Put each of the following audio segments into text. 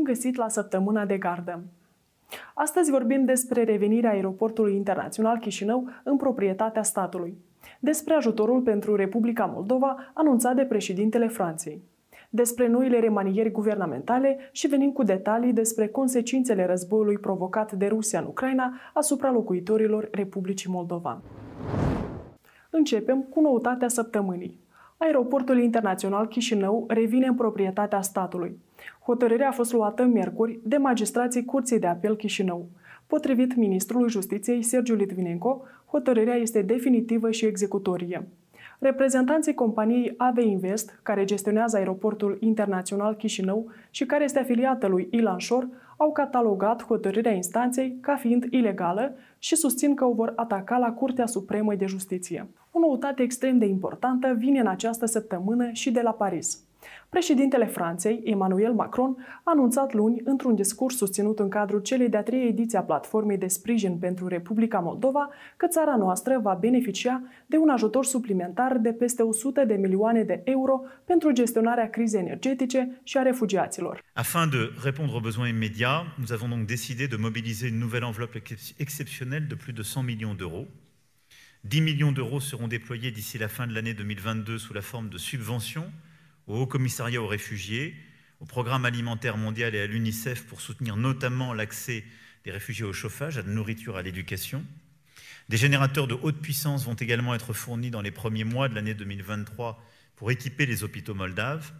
Bun găsit la săptămâna de gardă! Astăzi vorbim despre revenirea aeroportului internațional Chișinău în proprietatea statului, despre ajutorul pentru Republica Moldova anunțat de președintele Franței, despre noile remanieri guvernamentale și venim cu detalii despre consecințele războiului provocat de Rusia în Ucraina asupra locuitorilor Republicii Moldova. Începem cu noutatea săptămânii. Aeroportul internațional Chișinău revine în proprietatea statului. Hotărârea a fost luată miercuri de magistrații Curții de Apel Chișinău. Potrivit ministrului Justiției Sergiu Litvinenko, hotărârea este definitivă și executorie. Reprezentanții companiei AVE Invest, care gestionează aeroportul internațional Chișinău și care este afiliată lui Ilan Shore, au catalogat hotărârea instanței ca fiind ilegală și susțin că o vor ataca la Curtea Supremă de Justiție. O noutate extrem de importantă vine în această săptămână și de la Paris. Președintele Franței, Emmanuel Macron, a anunțat luni, într-un discurs susținut în cadrul celei de-a treia ediții a Platformei de Sprijin pentru Republica Moldova, că țara noastră va beneficia de un ajutor suplimentar de peste 100 de milioane de euro pentru gestionarea crizei energetice și a refugiaților. Afin de répondre aux besoins immédiats, nous avons donc décidé de mobiliser une nouvelle enveloppe exceptionnelle de plus de 100 millions d'euros 10 millions d'euros seront déployés d'ici la fin de l'année 2022 sous la forme de subventions au Haut Commissariat aux réfugiés, au Programme alimentaire mondial et à l'UNICEF pour soutenir notamment l'accès des réfugiés au chauffage, à la nourriture, à l'éducation. Des générateurs de haute puissance vont également être fournis dans les premiers mois de l'année 2023 pour équiper les hôpitaux moldaves.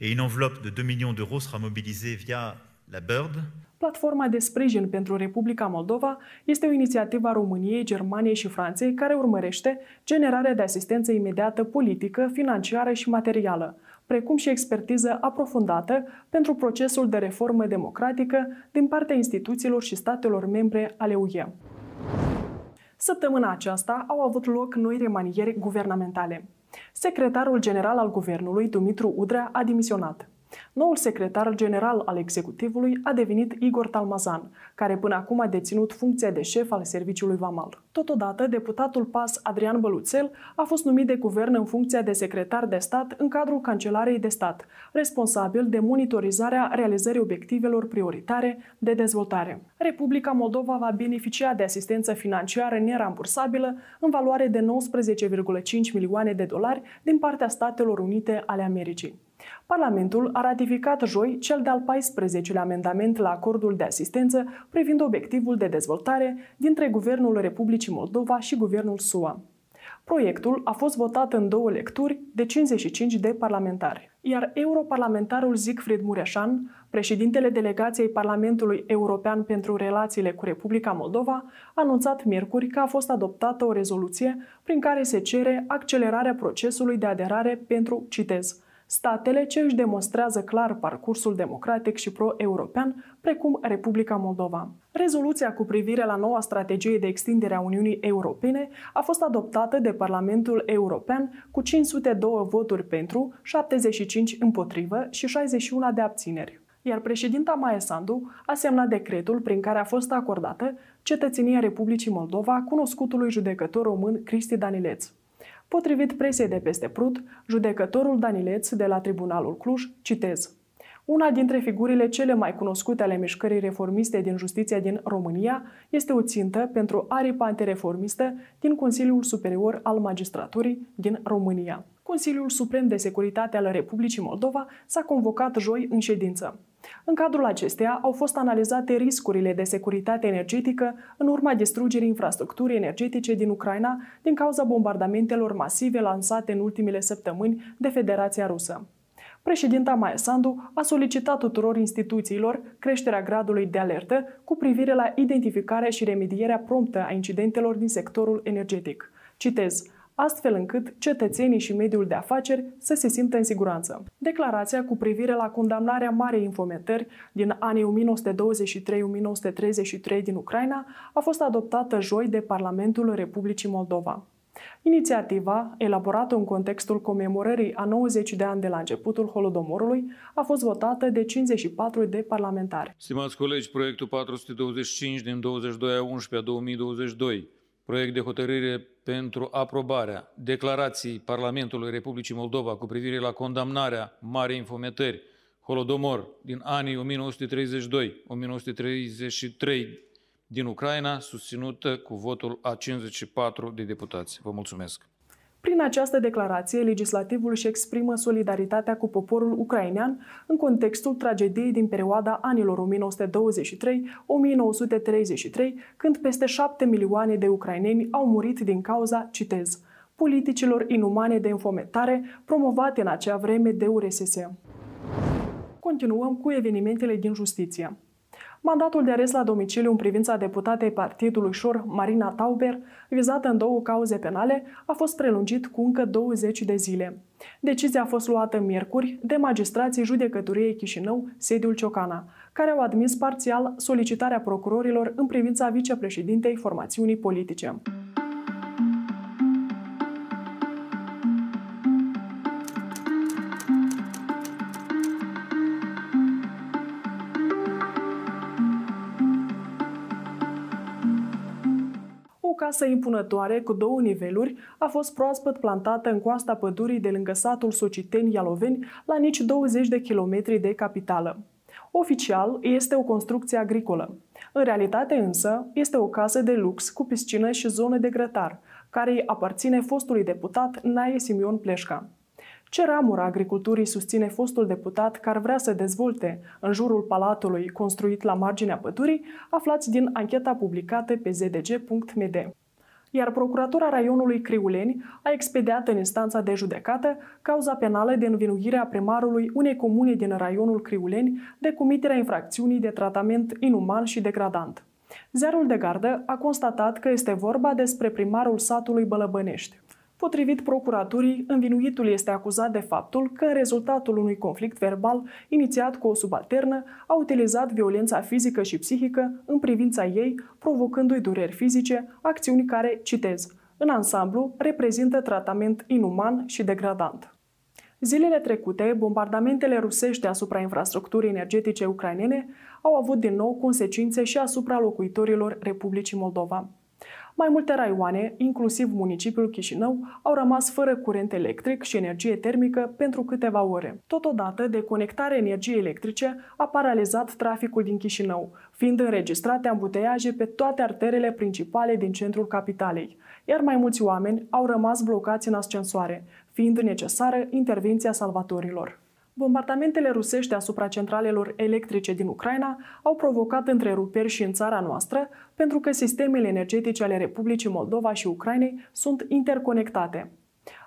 Et une enveloppe de 2 millions d'euros sera mobilisée via la BIRD, Platforma de sprijin pentru Republica Moldova este o inițiativă a României, Germaniei și Franței care urmărește generarea de asistență imediată politică, financiară și materială, precum și expertiză aprofundată pentru procesul de reformă democratică din partea instituțiilor și statelor membre ale UE. Săptămâna aceasta au avut loc noi remanieri guvernamentale. Secretarul general al guvernului, Dumitru Udrea, a dimisionat. Noul secretar general al executivului a devenit Igor Talmazan, care până acum a deținut funcția de șef al serviciului VAMAL. Totodată, deputatul PAS Adrian Băluțel a fost numit de guvern în funcția de secretar de stat în cadrul Cancelarei de stat, responsabil de monitorizarea realizării obiectivelor prioritare de dezvoltare. Republica Moldova va beneficia de asistență financiară nerambursabilă în valoare de 19,5 milioane de dolari din partea Statelor Unite ale Americii. Parlamentul a ratificat joi cel de-al 14-lea amendament la acordul de asistență privind obiectivul de dezvoltare dintre Guvernul Republicii Moldova și Guvernul SUA. Proiectul a fost votat în două lecturi de 55 de parlamentari, iar europarlamentarul Siegfried Mureșan, președintele delegației Parlamentului European pentru relațiile cu Republica Moldova, a anunțat miercuri că a fost adoptată o rezoluție prin care se cere accelerarea procesului de aderare pentru, citez, statele ce își demonstrează clar parcursul democratic și pro-european, precum Republica Moldova. Rezoluția cu privire la noua strategie de extindere a Uniunii Europene a fost adoptată de Parlamentul European cu 502 voturi pentru, 75 împotrivă și 61 de abțineri iar președinta Maia Sandu a semnat decretul prin care a fost acordată cetățenia Republicii Moldova cunoscutului judecător român Cristi Danileț. Potrivit presei de peste Prut, judecătorul Danileț de la Tribunalul Cluj, citez, una dintre figurile cele mai cunoscute ale mișcării reformiste din justiția din România este o țintă pentru aripa antireformistă din Consiliul Superior al Magistraturii din România. Consiliul Suprem de Securitate al Republicii Moldova s-a convocat joi în ședință. În cadrul acesteia au fost analizate riscurile de securitate energetică în urma distrugerii infrastructurii energetice din Ucraina din cauza bombardamentelor masive lansate în ultimele săptămâni de Federația Rusă. Președinta Maia Sandu a solicitat tuturor instituțiilor creșterea gradului de alertă cu privire la identificarea și remedierea promptă a incidentelor din sectorul energetic. Citez, astfel încât cetățenii și mediul de afaceri să se simtă în siguranță. Declarația cu privire la condamnarea marei infometări din anii 1923-1933 din Ucraina a fost adoptată joi de Parlamentul Republicii Moldova. Inițiativa, elaborată în contextul comemorării a 90 de ani de la începutul Holodomorului, a fost votată de 54 de parlamentari. Stimați colegi, proiectul 425 din 22 a 11 a 2022 proiect de hotărâre pentru aprobarea declarației Parlamentului Republicii Moldova cu privire la condamnarea Marei Infometări Holodomor din anii 1932-1933 din Ucraina, susținută cu votul a 54 de deputați. Vă mulțumesc! Prin această declarație, legislativul își exprimă solidaritatea cu poporul ucrainean în contextul tragediei din perioada anilor 1923-1933, când peste șapte milioane de ucraineni au murit din cauza, citez, politicilor inumane de înfometare promovate în acea vreme de URSS. Continuăm cu evenimentele din justiție. Mandatul de arest la domiciliu în privința deputatei Partidului Șor, Marina Tauber, vizată în două cauze penale, a fost prelungit cu încă 20 de zile. Decizia a fost luată miercuri de magistrații judecătoriei Chișinău, sediul Ciocana, care au admis parțial solicitarea procurorilor în privința vicepreședintei formațiunii politice. Casă impunătoare cu două niveluri a fost proaspăt plantată în coasta pădurii de lângă satul Sociteni Ialoveni, la nici 20 de kilometri de capitală. Oficial, este o construcție agricolă. În realitate însă, este o casă de lux cu piscină și zonă de grătar, care îi aparține fostului deputat Nae Simion Pleșca. Ce ramură agriculturii susține fostul deputat care vrea să dezvolte în jurul palatului construit la marginea pădurii, aflați din ancheta publicată pe zdg.md iar Procuratura Raionului Criuleni a expediat în instanța de judecată cauza penală de învinuire a primarului unei comune din raionul Criuleni de comiterea infracțiunii de tratament inuman și degradant. Ziarul de gardă a constatat că este vorba despre primarul satului Bălăbănești. Potrivit procuraturii, învinuitul este acuzat de faptul că în rezultatul unui conflict verbal inițiat cu o subalternă a utilizat violența fizică și psihică în privința ei, provocându-i dureri fizice, acțiuni care, citez, în ansamblu, reprezintă tratament inuman și degradant. Zilele trecute, bombardamentele rusești asupra infrastructurii energetice ucrainene au avut din nou consecințe și asupra locuitorilor Republicii Moldova. Mai multe raioane, inclusiv municipiul Chișinău, au rămas fără curent electric și energie termică pentru câteva ore. Totodată, deconectarea energiei electrice a paralizat traficul din Chișinău, fiind înregistrate ambuteiaje pe toate arterele principale din centrul capitalei, iar mai mulți oameni au rămas blocați în ascensoare, fiind necesară intervenția salvatorilor. Bombardamentele rusești asupra centralelor electrice din Ucraina au provocat întreruperi și în țara noastră, pentru că sistemele energetice ale Republicii Moldova și Ucrainei sunt interconectate.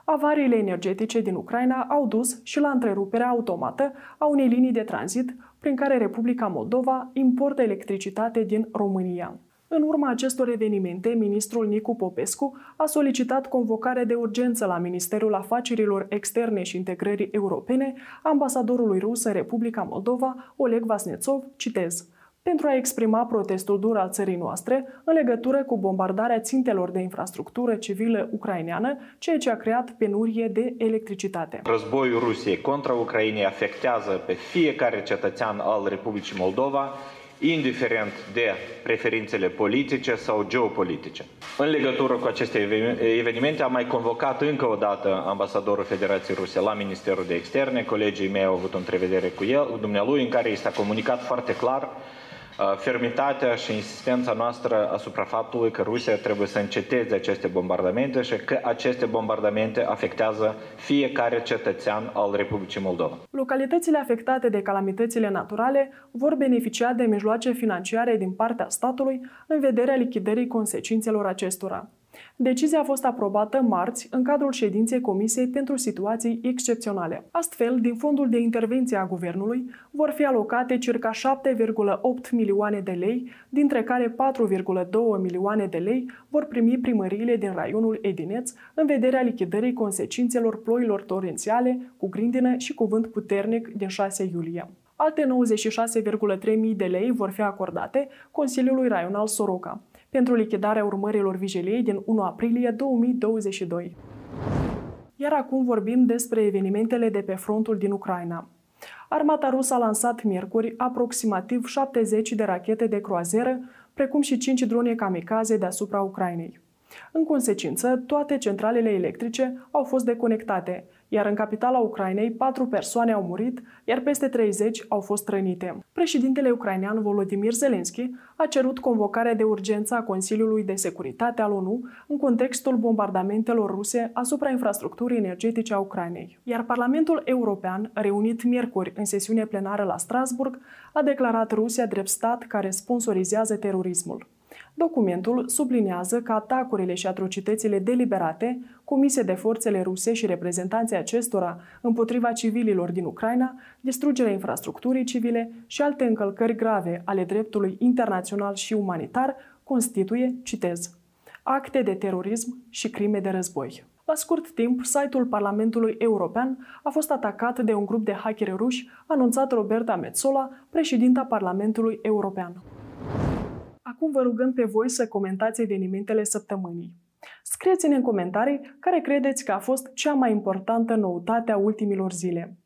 Avariile energetice din Ucraina au dus și la întreruperea automată a unei linii de tranzit prin care Republica Moldova importă electricitate din România. În urma acestor evenimente, ministrul Nicu Popescu a solicitat convocarea de urgență la Ministerul Afacerilor Externe și Integrării Europene ambasadorului rus în Republica Moldova, Oleg Vasnețov, citez, pentru a exprima protestul dur al țării noastre în legătură cu bombardarea țintelor de infrastructură civilă ucraineană, ceea ce a creat penurie de electricitate. Războiul Rusiei contra Ucrainei afectează pe fiecare cetățean al Republicii Moldova indiferent de preferințele politice sau geopolitice. În legătură cu aceste evenimente am mai convocat încă o dată ambasadorul Federației Ruse la Ministerul de Externe. Colegii mei au avut o întrevedere cu el, dumnealui, în care i s-a comunicat foarte clar Uh, fermitatea și insistența noastră asupra faptului că Rusia trebuie să înceteze aceste bombardamente și că aceste bombardamente afectează fiecare cetățean al Republicii Moldova. Localitățile afectate de calamitățile naturale vor beneficia de mijloace financiare din partea statului în vederea lichidării consecințelor acestora. Decizia a fost aprobată marți în cadrul ședinței Comisiei pentru Situații Excepționale. Astfel, din fondul de intervenție a Guvernului vor fi alocate circa 7,8 milioane de lei, dintre care 4,2 milioane de lei vor primi primăriile din raionul Edineț în vederea lichidării consecințelor ploilor torențiale cu grindină și cuvânt puternic din 6 iulie. Alte 96,3 mii de lei vor fi acordate Consiliului Raional Soroca pentru lichidarea urmărilor vigiliei din 1 aprilie 2022. Iar acum vorbim despre evenimentele de pe frontul din Ucraina. Armata rusă a lansat miercuri aproximativ 70 de rachete de croazieră, precum și 5 drone kamikaze deasupra Ucrainei. În consecință, toate centralele electrice au fost deconectate, iar în capitala Ucrainei patru persoane au murit, iar peste 30 au fost rănite. Președintele ucrainean Volodymyr Zelensky a cerut convocarea de urgență a Consiliului de Securitate al ONU în contextul bombardamentelor ruse asupra infrastructurii energetice a Ucrainei. Iar Parlamentul European, reunit miercuri în sesiune plenară la Strasburg, a declarat Rusia drept stat care sponsorizează terorismul. Documentul sublinează că atacurile și atrocitățile deliberate comise de forțele ruse și reprezentanții acestora împotriva civililor din Ucraina, distrugerea infrastructurii civile și alte încălcări grave ale dreptului internațional și umanitar constituie, citez, acte de terorism și crime de război. La scurt timp, site-ul Parlamentului European a fost atacat de un grup de hackeri ruși, anunțat Roberta Metsola, președinta Parlamentului European. Acum vă rugăm pe voi să comentați evenimentele săptămânii. Scrieți-ne în comentarii care credeți că a fost cea mai importantă noutate a ultimilor zile.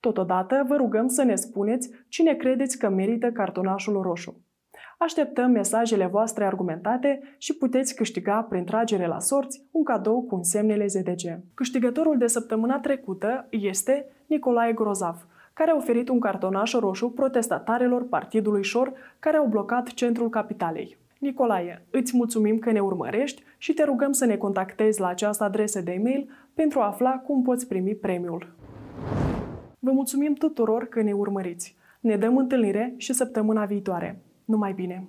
Totodată vă rugăm să ne spuneți cine credeți că merită cartonașul roșu. Așteptăm mesajele voastre argumentate și puteți câștiga prin tragere la sorți un cadou cu semnele ZDG. Câștigătorul de săptămâna trecută este Nicolae Grozav, care a oferit un cartonaș roșu protestatarilor Partidului Șor care au blocat centrul capitalei. Nicolae, îți mulțumim că ne urmărești și te rugăm să ne contactezi la această adresă de e-mail pentru a afla cum poți primi premiul. Vă mulțumim tuturor că ne urmăriți. Ne dăm întâlnire și săptămâna viitoare. Numai bine!